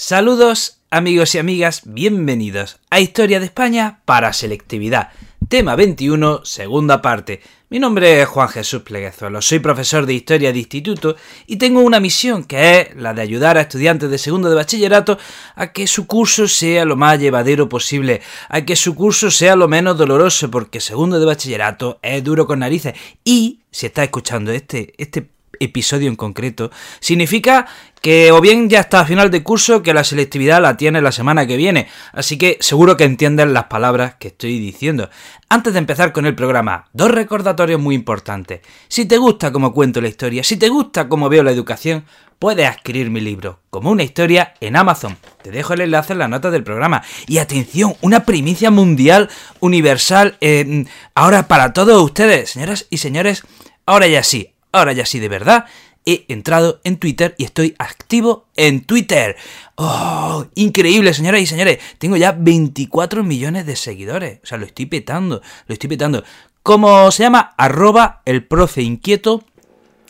Saludos amigos y amigas, bienvenidos a Historia de España para Selectividad, tema 21, segunda parte. Mi nombre es Juan Jesús Pleguezuelo, soy profesor de Historia de Instituto y tengo una misión que es la de ayudar a estudiantes de segundo de bachillerato a que su curso sea lo más llevadero posible, a que su curso sea lo menos doloroso, porque segundo de bachillerato es duro con narices y, si está escuchando este, este episodio en concreto, significa que o bien ya está a final de curso que la selectividad la tiene la semana que viene, así que seguro que entienden las palabras que estoy diciendo. Antes de empezar con el programa, dos recordatorios muy importantes. Si te gusta cómo cuento la historia, si te gusta cómo veo la educación, puedes adquirir mi libro, como una historia, en Amazon. Te dejo el enlace en la nota del programa. Y atención, una primicia mundial, universal, ahora para todos ustedes, señoras y señores, ahora ya sí, ahora ya sí de verdad, he entrado en Twitter y estoy activo en Twitter. ¡Oh! Increíble, señoras y señores. Tengo ya 24 millones de seguidores. O sea, lo estoy petando, lo estoy petando. ¿Cómo se llama? Arroba el profe inquieto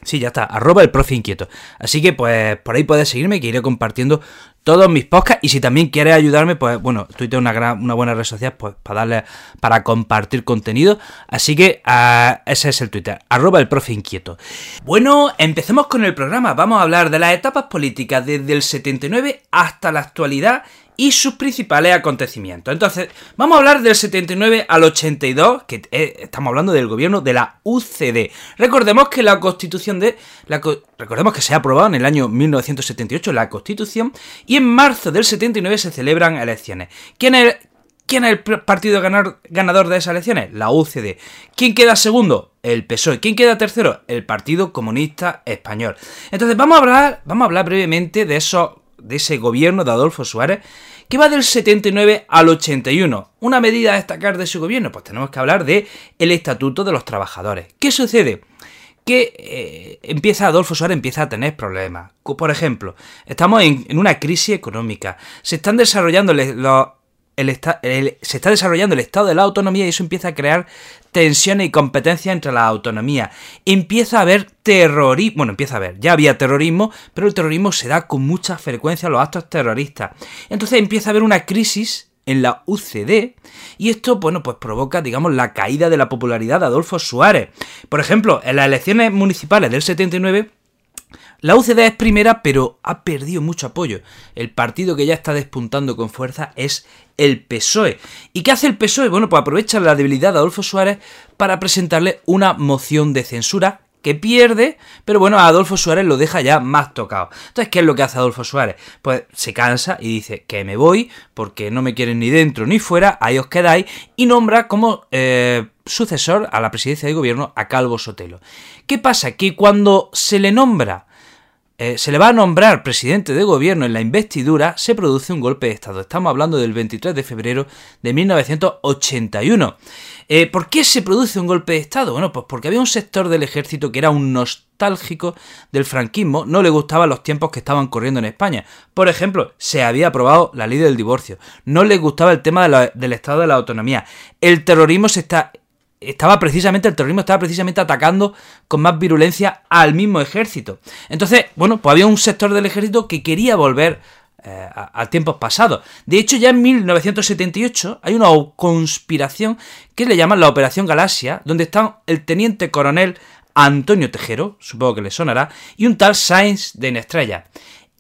Sí, ya está, arroba el profe inquieto. Así que pues por ahí puedes seguirme que iré compartiendo todos mis podcasts y si también quieres ayudarme, pues bueno, Twitter es una, una buena red social pues, para darle, para compartir contenido. Así que uh, ese es el Twitter, arroba el profe inquieto. Bueno, empecemos con el programa. Vamos a hablar de las etapas políticas desde el 79 hasta la actualidad y sus principales acontecimientos. Entonces, vamos a hablar del 79 al 82, que eh, estamos hablando del gobierno de la UCD. Recordemos que la constitución de... Recordemos que se ha aprobado en el año 1978 la constitución y en marzo del 79 se celebran elecciones. ¿Quién es, ¿Quién es el partido ganador, ganador de esas elecciones? La UCD. ¿Quién queda segundo? El PSOE. ¿Quién queda tercero? El Partido Comunista Español. Entonces vamos a hablar, vamos a hablar brevemente de esos de ese gobierno de Adolfo Suárez, que va del 79 al 81. Una medida a destacar de su gobierno, pues tenemos que hablar de el Estatuto de los Trabajadores. ¿Qué sucede? que eh, empieza Adolfo Suárez empieza a tener problemas. Por ejemplo, estamos en, una crisis económica, se están desarrollando los, se está desarrollando el estado de la autonomía y eso empieza a crear tensiones y competencias entre la autonomía. Empieza a haber terrorismo, bueno, empieza a haber, ya había terrorismo, pero el terrorismo se da con mucha frecuencia a los actos terroristas. Entonces empieza a haber una crisis en la UCD y esto, bueno, pues provoca, digamos, la caída de la popularidad de Adolfo Suárez. Por ejemplo, en las elecciones municipales del 79, la UCD es primera, pero ha perdido mucho apoyo. El partido que ya está despuntando con fuerza es el PSOE. ¿Y qué hace el PSOE? Bueno, pues aprovecha la debilidad de Adolfo Suárez para presentarle una moción de censura que pierde, pero bueno, a Adolfo Suárez lo deja ya más tocado. Entonces, ¿qué es lo que hace Adolfo Suárez? Pues se cansa y dice que me voy porque no me quieren ni dentro ni fuera, ahí os quedáis, y nombra como eh, sucesor a la presidencia de gobierno a Calvo Sotelo. ¿Qué pasa? Que cuando se le nombra eh, se le va a nombrar presidente de gobierno en la investidura, se produce un golpe de Estado. Estamos hablando del 23 de febrero de 1981. Eh, ¿Por qué se produce un golpe de Estado? Bueno, pues porque había un sector del ejército que era un nostálgico del franquismo, no le gustaban los tiempos que estaban corriendo en España. Por ejemplo, se había aprobado la ley del divorcio, no le gustaba el tema del Estado de la autonomía, el terrorismo se está estaba precisamente, el terrorismo estaba precisamente atacando con más virulencia al mismo ejército. Entonces, bueno, pues había un sector del ejército que quería volver eh, a, tiempos pasados. De hecho, ya en 1978 hay una conspiración que le llaman la Operación Galaxia, donde están el teniente coronel Antonio Tejero, supongo que le sonará, y un tal Sainz de Estrella.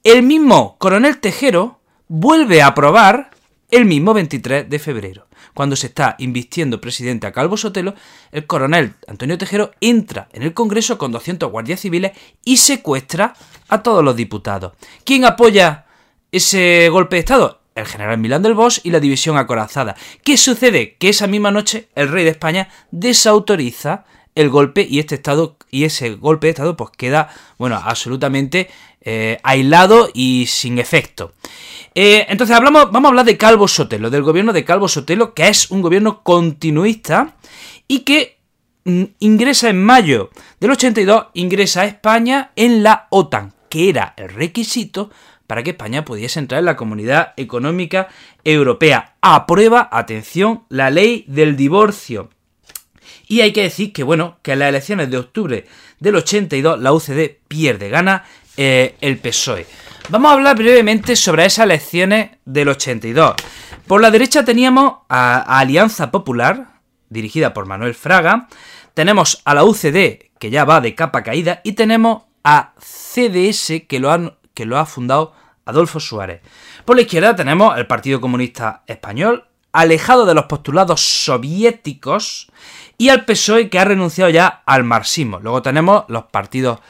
El mismo coronel Tejero vuelve a aprobar el mismo 23 de febrero cuando se está invistiendo presidente a Calvo Sotelo, el coronel Antonio Tejero entra en el Congreso con 200 guardias civiles y secuestra a todos los diputados. ¿Quién apoya ese golpe de Estado? El general Milán del Bosch y la división acorazada. ¿Qué sucede? Que esa misma noche el rey de España desautoriza el golpe y este estado y ese golpe de estado pues queda bueno absolutamente eh, aislado y sin efecto. Eh, entonces hablamos, vamos a hablar de Calvo Sotelo, del gobierno de Calvo Sotelo, que es un gobierno continuista y que mm, ingresa en mayo del 82, ingresa a España en la OTAN, que era el requisito para que España pudiese entrar en la Comunidad Económica Europea. Aprueba, atención, la ley del divorcio. Y hay que decir que, bueno, que en las elecciones de octubre del 82 la UCD pierde, gana eh, el PSOE. Vamos a hablar brevemente sobre esas elecciones del 82. Por la derecha teníamos a, Alianza Popular, dirigida por Manuel Fraga, tenemos a la UCD, que ya va de capa caída, y tenemos a CDS, que lo, que lo ha fundado Adolfo Suárez. Por la izquierda tenemos el Partido Comunista Español, alejado de los postulados soviéticos, y al PSOE, que ha renunciado ya al marxismo. Luego tenemos los partidos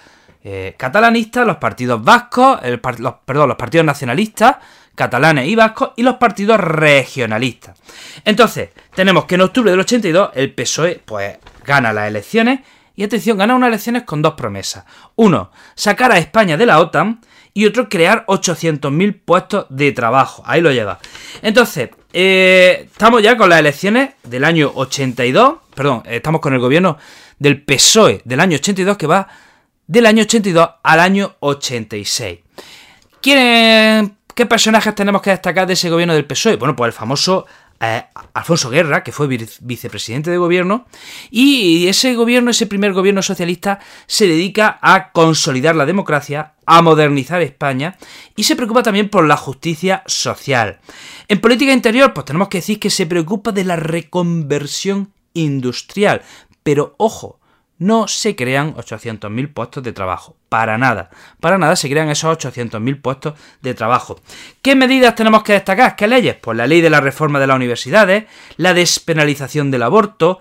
eh, catalanistas, los partidos vascos, perdón, los partidos nacionalistas, catalanes y vascos, y los partidos regionalistas. Entonces, tenemos que en octubre del 82 el PSOE pues gana las elecciones y atención, gana unas elecciones con dos promesas. Uno, sacar a España de la OTAN y otro, crear 800.000 puestos de trabajo. Ahí lo lleva. Entonces, eh, estamos ya con las elecciones del año 82, perdón, estamos con el gobierno del PSOE del año 82 que va del año 82 al año 86. ¿Quién, ¿Qué personajes tenemos que destacar de ese gobierno del PSOE? Bueno, pues el famoso eh, Alfonso Guerra, que fue vicepresidente de gobierno, y ese gobierno, ese primer gobierno socialista, se dedica a consolidar la democracia, a modernizar España y se preocupa también por la justicia social. En política interior, pues tenemos que decir que se preocupa de la reconversión industrial, pero ojo, no se crean 800.000 puestos de trabajo. Para nada. Para nada se crean esos 800.000 puestos de trabajo. ¿Qué medidas tenemos que destacar? ¿Qué leyes? Pues la ley de la reforma de las universidades, la despenalización del aborto,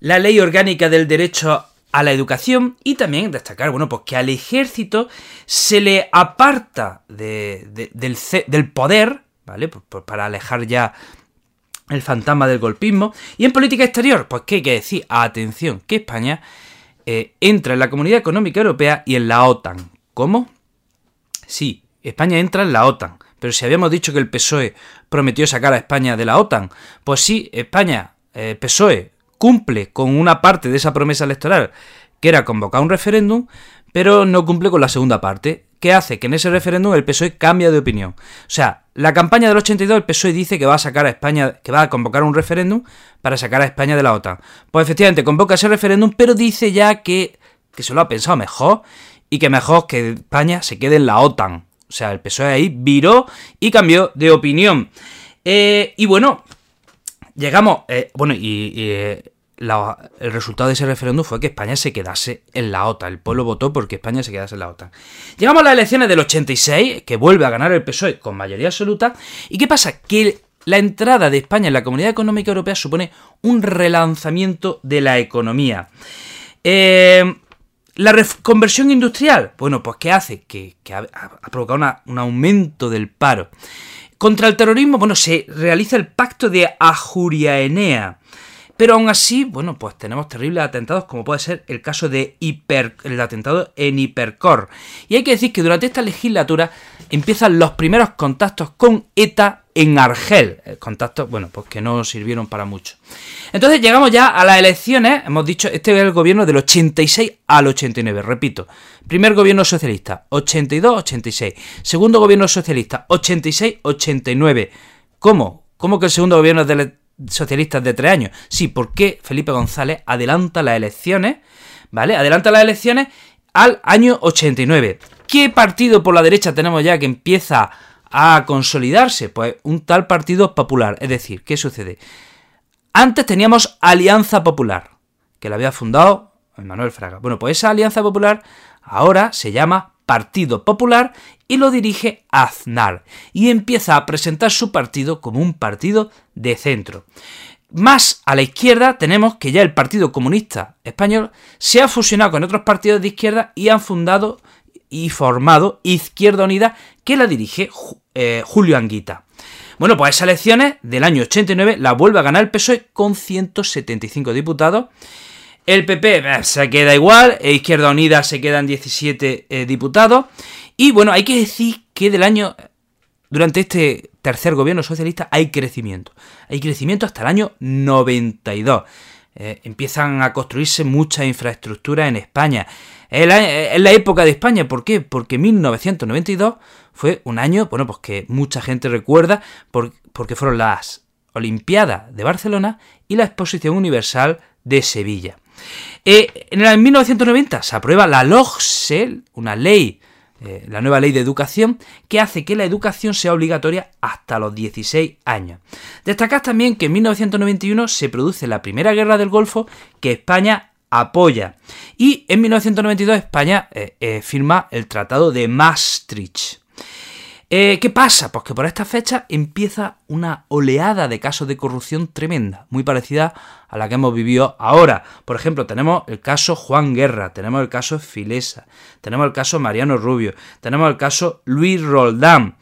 la ley orgánica del derecho a la educación y también destacar, bueno, pues que al ejército se le aparta del, poder, ¿vale? Pues, pues para alejar ya el fantasma del golpismo. Y en política exterior, pues ¿qué hay que decir? Atención, que España eh, entra en la Comunidad Económica Europea y en la OTAN. ¿Cómo? Sí, España entra en la OTAN. Pero si habíamos dicho que el PSOE prometió sacar a España de la OTAN, pues sí, España, eh, PSOE, cumple con una parte de esa promesa electoral, que era convocar un referéndum, pero no cumple con la segunda parte, que hace que en ese referéndum el PSOE cambia de opinión. O sea, la campaña del 82 el PSOE dice que va a sacar a España, que va a convocar un referéndum para sacar a España de la OTAN. Pues efectivamente convoca ese referéndum, pero dice ya que, que se lo ha pensado mejor y que mejor que España se quede en la OTAN. O sea, el PSOE ahí viró y cambió de opinión. Eh, y bueno, llegamos, eh, bueno, y, eh, el resultado de ese referéndum fue que España se quedase en la OTAN. El pueblo votó porque España se quedase en la OTAN. Llegamos a las elecciones del 86, que vuelve a ganar el PSOE con mayoría absoluta. ¿Y qué pasa? Que la entrada de España en la Comunidad Económica Europea supone un relanzamiento de la economía. Eh, la reconversión industrial, bueno, pues ¿qué hace? Que, ha, provocado un aumento del paro. Contra el terrorismo, bueno, se realiza el pacto de Ajuriaenea. Pero aún así, bueno, pues tenemos terribles atentados como puede ser el caso de el atentado en Hipercor. Y hay que decir que durante esta legislatura empiezan los primeros contactos con ETA en Argel. Eh, contactos, bueno, pues que no sirvieron para mucho. Entonces llegamos ya a las elecciones. Hemos dicho, este es el gobierno del 86 al 89. Repito, primer gobierno socialista, 82-86. Segundo gobierno socialista, 86-89. ¿Cómo? ¿Cómo que el segundo gobierno es del socialistas de tres años. Sí, porque Felipe González adelanta las elecciones, ¿vale? Adelanta las elecciones al año 89. ¿Qué partido por la derecha tenemos ya que empieza a consolidarse? Pues un tal Partido Popular. Es decir, ¿qué sucede? Antes teníamos Alianza Popular, que la había fundado Manuel Fraga. Bueno, pues esa Alianza Popular ahora se llama Partido Popular y lo dirige Aznar y empieza a presentar su partido como un partido de centro. Más a la izquierda tenemos que ya el Partido Comunista Español se ha fusionado con otros partidos de izquierda y han fundado y formado Izquierda Unida que la dirige eh, Julio Anguita. Bueno, pues esas elecciones del año 89 la vuelve a ganar el PSOE con 175 diputados el PP eh, se queda igual, e Izquierda Unida se quedan 17 eh, diputados. Y bueno, hay que decir que del año, durante este tercer gobierno socialista, hay crecimiento. Hay crecimiento hasta el año 92. Eh, empiezan a construirse muchas infraestructuras en España. Es la, época de España, ¿por qué? Porque 1992 fue un año, bueno, pues que mucha gente recuerda porque fueron las Olimpiadas de Barcelona y la Exposición Universal de Sevilla. Eh, en el 1990 se aprueba la LOGSE, una ley eh, la nueva ley de educación, que hace que la educación sea obligatoria hasta los 16 años. Destacad también que en 1991 se produce la primera guerra del Golfo que España apoya. Y en 1992 España eh, firma el Tratado de Maastricht. Eh, ¿Qué pasa? Pues que por esta fecha empieza una oleada de casos de corrupción tremenda, muy parecida a la que hemos vivido ahora. Por ejemplo, tenemos el caso Juan Guerra, tenemos el caso Filesa, tenemos el caso Mariano Rubio, tenemos el caso Luis Roldán.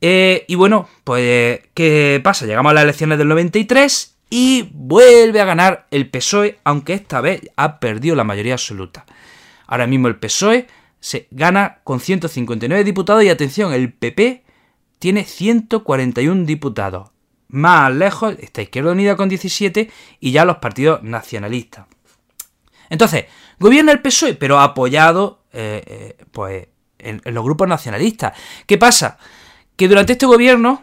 Eh, y bueno, pues, ¿qué pasa? Llegamos a las elecciones del 93 y vuelve a ganar el PSOE, aunque esta vez ha perdido la mayoría absoluta. Ahora mismo el PSOE se gana con 159 diputados y atención, el PP tiene 141 diputados. Más lejos está Izquierda Unida con 17 y ya los partidos nacionalistas. Entonces, gobierna el PSOE, pero apoyado eh, eh, pues, en, los grupos nacionalistas. ¿Qué pasa? Que durante este gobierno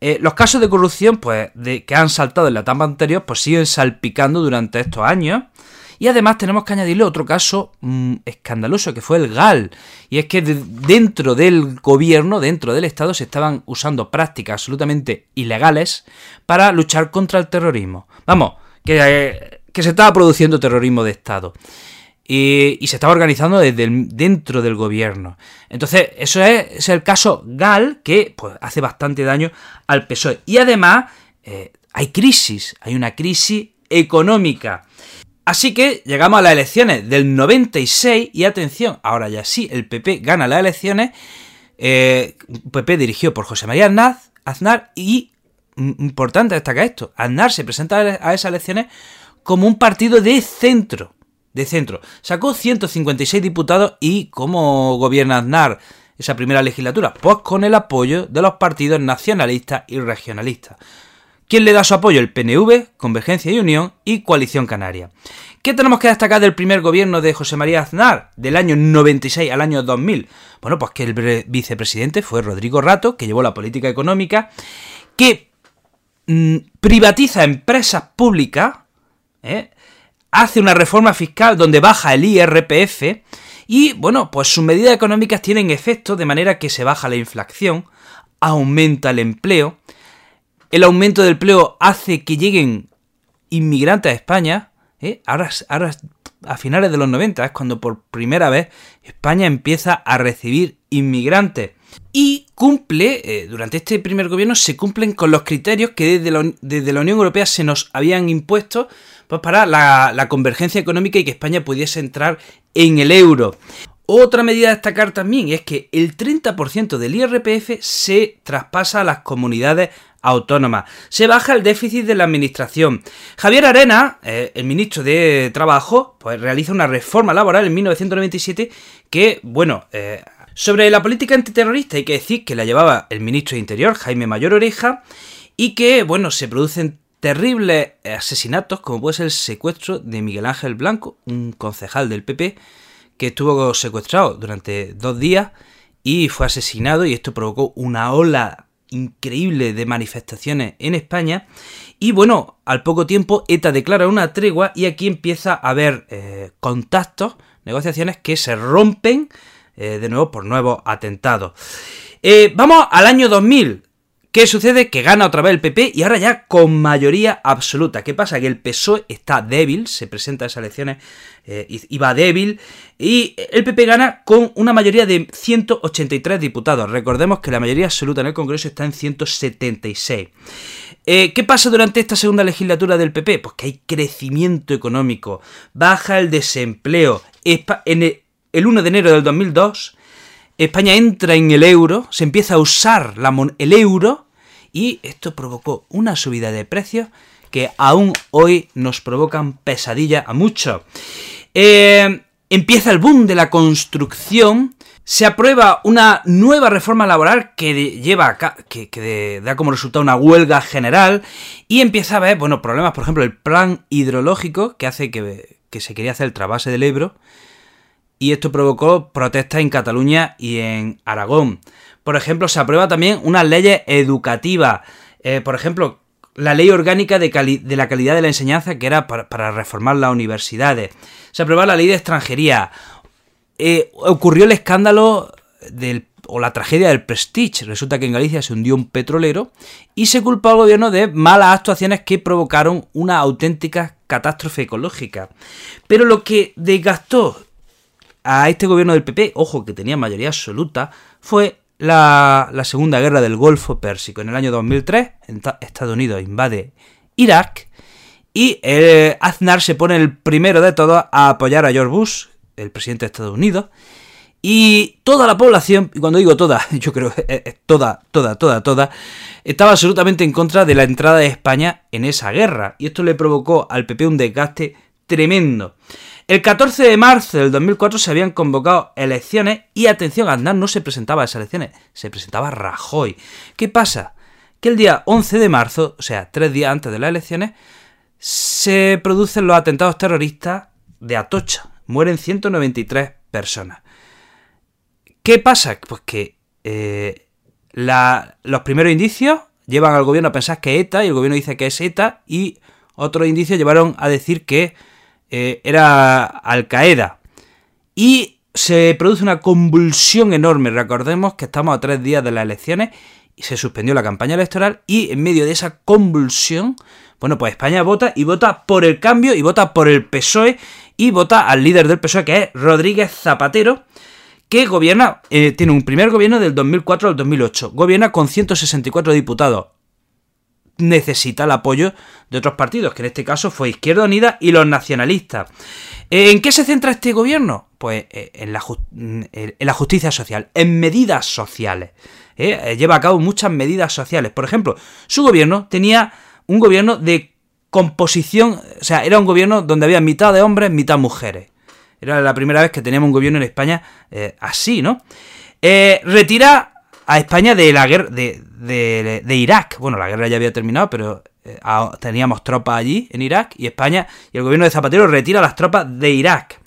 eh, los casos de corrupción pues, de, que han saltado en la etapa anterior pues, siguen salpicando durante estos años. Y además tenemos que añadirle otro caso mm, escandaloso que fue el GAL. Y es que dentro del gobierno, dentro del Estado, se estaban usando prácticas absolutamente ilegales para luchar contra el terrorismo. Vamos, que, eh, se estaba produciendo terrorismo de Estado. Y, se estaba organizando desde dentro del gobierno. Entonces, eso es, el caso GAL que pues, hace bastante daño al PSOE. Y además, eh, hay crisis, hay una crisis económica. Así que llegamos a las elecciones del 96 y atención, ahora ya sí, el PP gana las elecciones, eh, PP dirigido por José María Aznar, Aznar y, mm, importante destacar esto, Aznar se presenta a esas elecciones como un partido de centro, de centro. Sacó 156 diputados y ¿cómo gobierna Aznar esa primera legislatura? Pues con el apoyo de los partidos nacionalistas y regionalistas. ¿Quién le da su apoyo? El PNV, Convergencia y Unión y Coalición Canaria. ¿Qué tenemos que destacar del primer gobierno de José María Aznar, del año 96 al año 2000? Bueno, pues que el vicepresidente fue Rodrigo Rato, que llevó la política económica, que mm, privatiza empresas públicas, ¿eh? hace una reforma fiscal donde baja el IRPF, y bueno, pues sus medidas económicas tienen efecto de manera que se baja la inflación, aumenta el empleo, el aumento del empleo hace que lleguen inmigrantes a España. ¿eh? Ahora, ahora, a finales de los 90 es cuando por primera vez España empieza a recibir inmigrantes. Y cumple, eh, durante este primer gobierno, se cumplen con los criterios que desde la, Unión Europea se nos habían impuesto pues, para la, la convergencia económica y que España pudiese entrar en el euro. Otra medida a destacar también es que el 30% del IRPF se traspasa a las comunidades autónoma. Se baja el déficit de la administración. Javier Arena, eh, el ministro de Trabajo, pues realiza una reforma laboral en 1997 que, bueno, eh, sobre la política antiterrorista hay que decir que la llevaba el ministro de Interior, Jaime Mayor Oreja, y que, bueno, se producen terribles asesinatos, como puede ser el secuestro de Miguel Ángel Blanco, un concejal del PP, que estuvo secuestrado durante dos días y fue asesinado y esto provocó una ola increíble de manifestaciones en España. Y bueno, al poco tiempo ETA declara una tregua y aquí empieza a haber eh, contactos, negociaciones que se rompen eh, de nuevo por nuevos atentados. Eh, vamos al año 2000. ¿Qué sucede? Que gana otra vez el PP y ahora ya con mayoría absoluta. ¿Qué pasa? Que el PSOE está débil, se presenta a esas elecciones eh, y va débil, y el PP gana con una mayoría de 183 diputados. Recordemos que la mayoría absoluta en el Congreso está en 176. Eh, ¿Qué pasa durante esta segunda legislatura del PP? Pues que hay crecimiento económico, baja el desempleo. El 1 de enero del 2002 España entra en el euro, se empieza a usar el euro y esto provocó una subida de precios que aún hoy nos provocan pesadilla a muchos. Eh, empieza el boom de la construcción, se aprueba una nueva reforma laboral que lleva que, da como resultado una huelga general y empieza a haber, bueno, problemas, por ejemplo, el plan hidrológico que hace que, que se quería hacer el trasvase del Ebro y esto provocó protestas en Cataluña y en Aragón. Por ejemplo, se aprueba también unas leyes educativas. Eh, por ejemplo, la ley orgánica de, la calidad de la enseñanza, que era para, reformar las universidades. Se aprueba la ley de extranjería. Eh, ocurrió el escándalo o la tragedia del Prestige. Resulta que en Galicia se hundió un petrolero y se culpó al gobierno de malas actuaciones que provocaron una auténtica catástrofe ecológica. Pero lo que desgastó a este gobierno del PP, ojo que tenía mayoría absoluta, fue la, Segunda Guerra del Golfo Pérsico. En el año 2003, Estados Unidos invade Irak y eh, Aznar se pone el primero de todos a apoyar a George Bush, el presidente de Estados Unidos, y toda la población, y cuando digo toda, yo creo que toda, toda, toda, toda, estaba absolutamente en contra de la entrada de España en esa guerra. Y esto le provocó al PP un desgaste tremendo. El 14 de marzo del 2004 se habían convocado elecciones y atención, Aznar no se presentaba a esas elecciones, se presentaba Rajoy. ¿Qué pasa? Que el día 11 de marzo, o sea, tres días antes de las elecciones, se producen los atentados terroristas de Atocha. Mueren 193 personas. ¿Qué pasa? Pues que eh, los primeros indicios llevan al gobierno a pensar que ETA y el gobierno dice que es ETA y otros indicios llevaron a decir que eh, era Al Qaeda. Y se produce una convulsión enorme. Recordemos que estamos a tres días de las elecciones y se suspendió la campaña electoral y en medio de esa convulsión, bueno, pues España vota y vota por el cambio y vota por el PSOE y vota al líder del PSOE que es Rodríguez Zapatero que gobierna, eh, tiene un primer gobierno del 2004 al 2008, gobierna con 164 diputados, necesita el apoyo de otros partidos, que en este caso fue Izquierda Unida y los nacionalistas. ¿En qué se centra este gobierno? Pues eh, en la, justicia social, en medidas sociales. ¿eh? Eh, lleva a cabo muchas medidas sociales. Por ejemplo, su gobierno tenía un gobierno de composición, o sea, era un gobierno donde había mitad de hombres, mitad mujeres. Era la primera vez que teníamos un gobierno en España así, ¿no? retira a España de la guerra de, Irak. Bueno, la guerra ya había terminado, pero eh, teníamos tropas allí en Irak y España y el gobierno de Zapatero retira las tropas de Irak.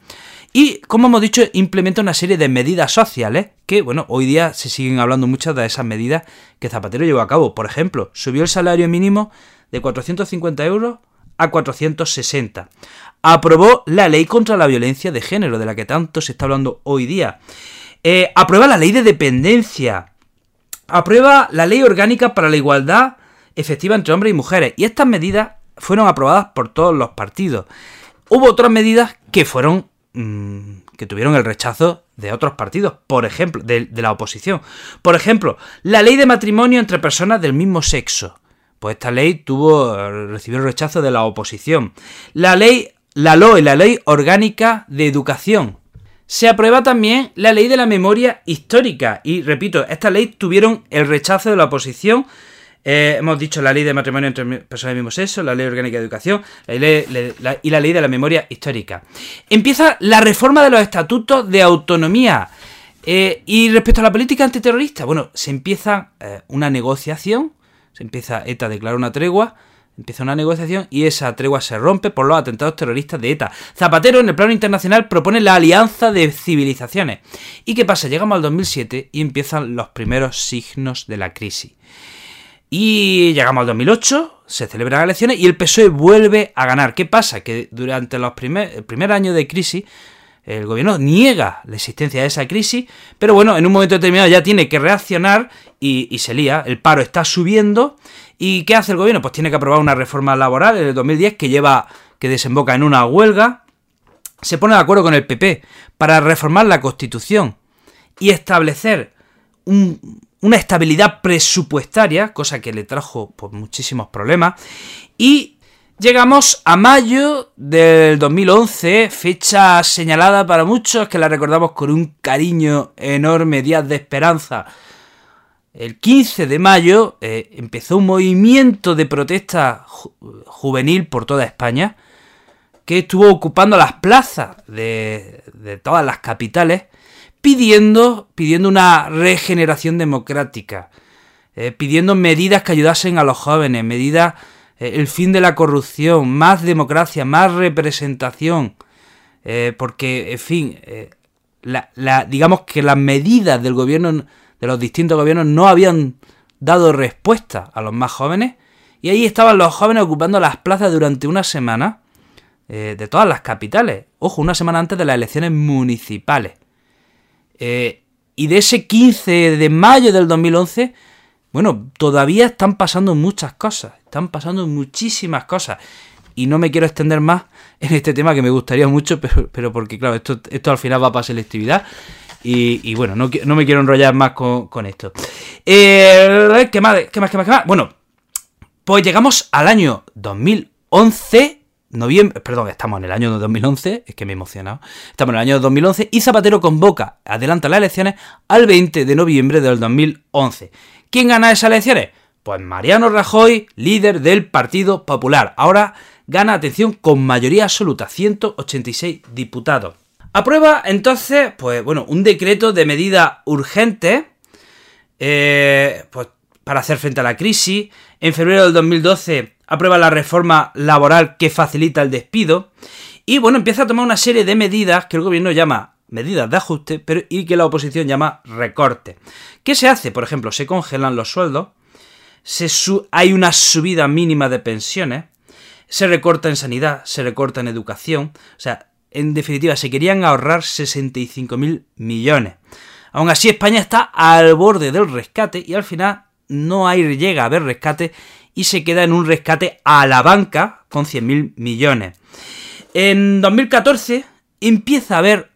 Y, como hemos dicho, implementa una serie de medidas sociales que, bueno, hoy día se siguen hablando muchas de esas medidas que Zapatero llevó a cabo. Por ejemplo, subió el salario mínimo de 450 euros a 460. Aprobó la ley contra la violencia de género, de la que tanto se está hablando hoy día. Eh, aprueba la ley de dependencia aprueba la Ley Orgánica para la Igualdad Efectiva entre Hombres y Mujeres. Y estas medidas fueron aprobadas por todos los partidos. Hubo otras medidas que fueron. Mm, que tuvieron el rechazo de otros partidos, por ejemplo, de, la oposición. Por ejemplo, la ley de matrimonio entre personas del mismo sexo. Pues esta ley tuvo. recibió el rechazo de la oposición. La ley. La LOE, la ley orgánica de educación, se aprueba también la ley de la memoria histórica. Y repito, esta ley tuvieron el rechazo de la oposición. Eh, hemos dicho la ley de matrimonio entre personas del mismo sexo, la ley orgánica de educación y la ley de la memoria histórica. Empieza la reforma de los estatutos de autonomía. Eh, y respecto a la política antiterrorista, bueno, se empieza eh, una negociación, se empieza ETA a declarar una tregua Empieza una negociación y esa tregua se rompe por los atentados terroristas de ETA. Zapatero en el plano internacional propone la alianza de civilizaciones. ¿Y qué pasa? Llegamos al 2007 y empiezan los primeros signos de la crisis. Y llegamos al 2008, se celebran elecciones y el PSOE vuelve a ganar. ¿Qué pasa? Que durante los primer, el primer año de crisis el gobierno niega la existencia de esa crisis, pero bueno, en un momento determinado ya tiene que reaccionar y, y se lía. El paro está subiendo ¿Y qué hace el gobierno? Pues tiene que aprobar una reforma laboral en el 2010 que lleva, que desemboca en una huelga. Se pone de acuerdo con el PP para reformar la Constitución y establecer una estabilidad presupuestaria, cosa que le trajo pues, muchísimos problemas. Y llegamos a mayo del 2011, fecha señalada para muchos, que la recordamos con un cariño enorme, días de esperanza el 15 de mayo eh, empezó un movimiento de protesta juvenil por toda España que estuvo ocupando las plazas de, todas las capitales pidiendo, pidiendo una regeneración democrática, eh, pidiendo medidas que ayudasen a los jóvenes, medidas, eh, el fin de la corrupción, más democracia, más representación, porque, en fin, la, digamos que las medidas del gobierno de los distintos gobiernos no habían dado respuesta a los más jóvenes y ahí estaban los jóvenes ocupando las plazas durante una semana eh, de todas las capitales. Ojo, una semana antes de las elecciones municipales. Eh, y de ese 15 de mayo del 2011, bueno, todavía están pasando muchas cosas, están pasando muchísimas cosas. Y no me quiero extender más en este tema que me gustaría mucho, pero, porque, claro, esto, esto al final va para selectividad. Y, bueno, no, me quiero enrollar más con, esto. Eh, ¿qué, más, ¿Qué más? ¿Qué más? ¿Qué más? Bueno, pues llegamos al año 2011 noviembre, perdón, estamos en el año 2011, es que me he emocionado, estamos en el año 2011 y Zapatero convoca, adelanta las elecciones al 20 de noviembre del 2011. ¿Quién gana esas elecciones? Pues Mariano Rajoy, líder del Partido Popular. Ahora gana, atención, con mayoría absoluta, 186 diputados. Aprueba entonces, pues bueno, un decreto de medida urgente eh, pues, para hacer frente a la crisis. En febrero del 2012 aprueba la reforma laboral que facilita el despido y bueno, empieza a tomar una serie de medidas que el gobierno llama medidas de ajuste y que la oposición llama recorte. ¿Qué se hace? Por ejemplo, se congelan los sueldos, hay una subida mínima de pensiones, se recorta en sanidad, se recorta en educación, o sea, en definitiva, se querían ahorrar 65.000 millones. Aún así, España está al borde del rescate y al final no hay, llega a haber rescate y se queda en un rescate a la banca con 100.000 millones. En 2014 empieza a haber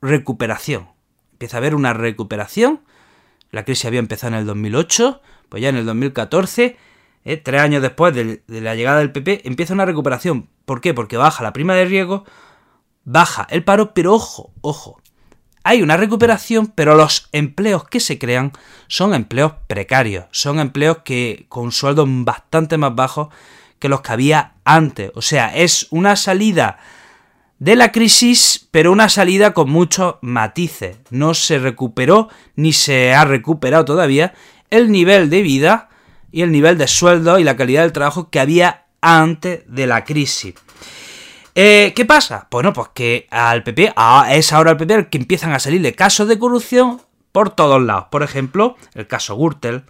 recuperación. Empieza a haber una recuperación. La crisis había empezado en el 2008, pues ya en el 2014, eh, tres años después de, de la llegada del PP, empieza una recuperación. ¿Por qué? Porque baja la prima de riesgo, baja el paro, pero ojo, ojo, hay una recuperación, pero los empleos que se crean son empleos precarios, son empleos que con sueldos bastante más bajos que los que había antes. O sea, es una salida de la crisis, pero una salida con muchos matices. No se recuperó ni se ha recuperado todavía el nivel de vida y el nivel de sueldo y la calidad del trabajo que había antes de la crisis. Eh, ¿Qué pasa? Bueno, pues que al PP, es ahora el PP el que empiezan a salirle casos de corrupción por todos lados. Por ejemplo, el caso Gürtel,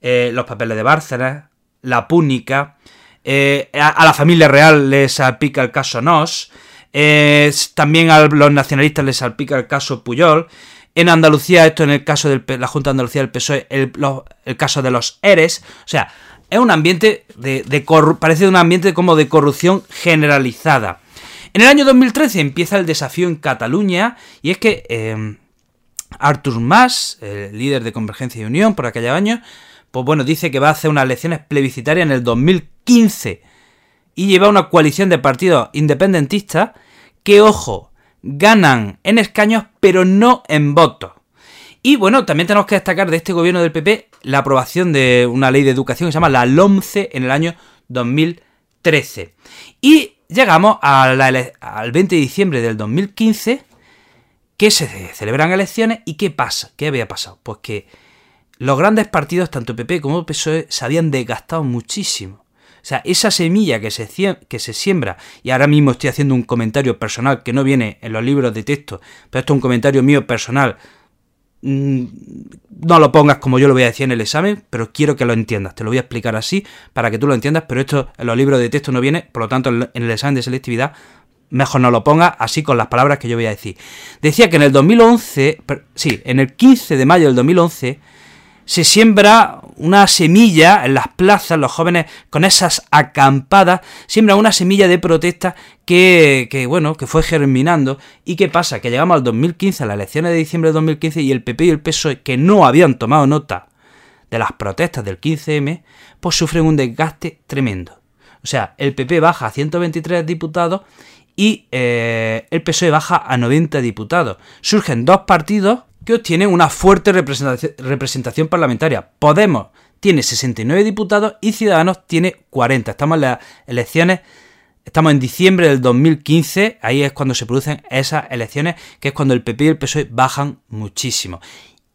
eh, los papeles de Bárcenas, la Púnica, eh, a, la familia real les salpica el caso Nos, también a los nacionalistas les salpica el caso Puyol. En Andalucía, esto en el caso de la Junta de Andalucía del PSOE, el caso de los ERES. O sea, es un ambiente de, parece un ambiente como de corrupción generalizada. En el año 2013 empieza el desafío en Cataluña y es que eh, Artur Mas, el líder de Convergencia y Unión por aquel año, pues bueno, dice que va a hacer unas elecciones plebiscitarias en el 2015 y lleva una coalición de partidos independentistas que, ojo, ganan en escaños pero no en votos. Y bueno, también tenemos que destacar de este gobierno del PP la aprobación de una ley de educación que se llama la LOMCE en el año 2013. Y llegamos al 20 de diciembre del 2015, que se celebran elecciones y ¿qué pasa? ¿Qué había pasado? Pues que los grandes partidos, tanto PP como PSOE, se habían desgastado muchísimo. O sea, esa semilla que se, que se siembra, y ahora mismo estoy haciendo un comentario personal que no viene en los libros de texto, pero esto es un comentario mío personal no lo pongas como yo lo voy a decir en el examen, pero quiero que lo entiendas. Te lo voy a explicar así para que tú lo entiendas, pero esto en los libros de texto no viene, por lo tanto en el examen de selectividad mejor no lo pongas así con las palabras que yo voy a decir. Decía que en el 2011, sí, en el 15 de mayo del 2011 se siembra una semilla en las plazas, los jóvenes con esas acampadas, siembran una semilla de protesta que, que, bueno, que fue germinando. ¿Y qué pasa? Que llegamos al 2015, a las elecciones de diciembre de 2015, y el PP y el PSOE, que no habían tomado nota de las protestas del 15M, pues sufren un desgaste tremendo. O sea, el PP baja a 123 diputados y eh, el PSOE baja a 90 diputados. Surgen dos partidos que obtienen una fuerte representación, parlamentaria. Podemos tiene 69 diputados y Ciudadanos tiene 40. Estamos en las elecciones, estamos en diciembre del 2015, ahí es cuando se producen esas elecciones, que es cuando el PP y el PSOE bajan muchísimo.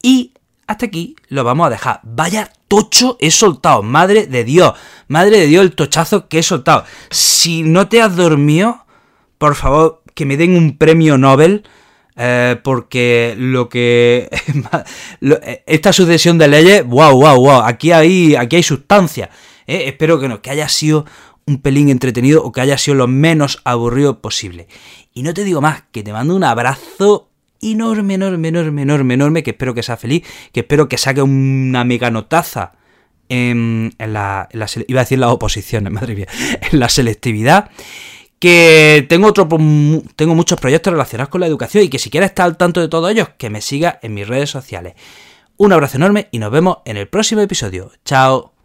Y hasta aquí lo vamos a dejar. Vaya tocho he soltado, madre de Dios, madre de Dios el tochazo que he soltado. Si no te has dormido, por favor, que me den un premio Nobel eh, porque lo que. esta sucesión de leyes, wow, wow, wow, aquí hay, aquí hay sustancia. Eh, espero que, no, que haya sido un pelín entretenido o que haya sido lo menos aburrido posible. Y no te digo más, que te mando un abrazo enorme, enorme, enorme, enorme, enorme, que espero que sea feliz, que espero que saque una mega notaza en, la, iba a decir las oposiciones, madre mía, en la selectividad que tengo otro tengo muchos proyectos relacionados con la educación y que si quieres estar al tanto de todos ellos, que me siga en mis redes sociales. Un abrazo enorme y nos vemos en el próximo episodio. Chao.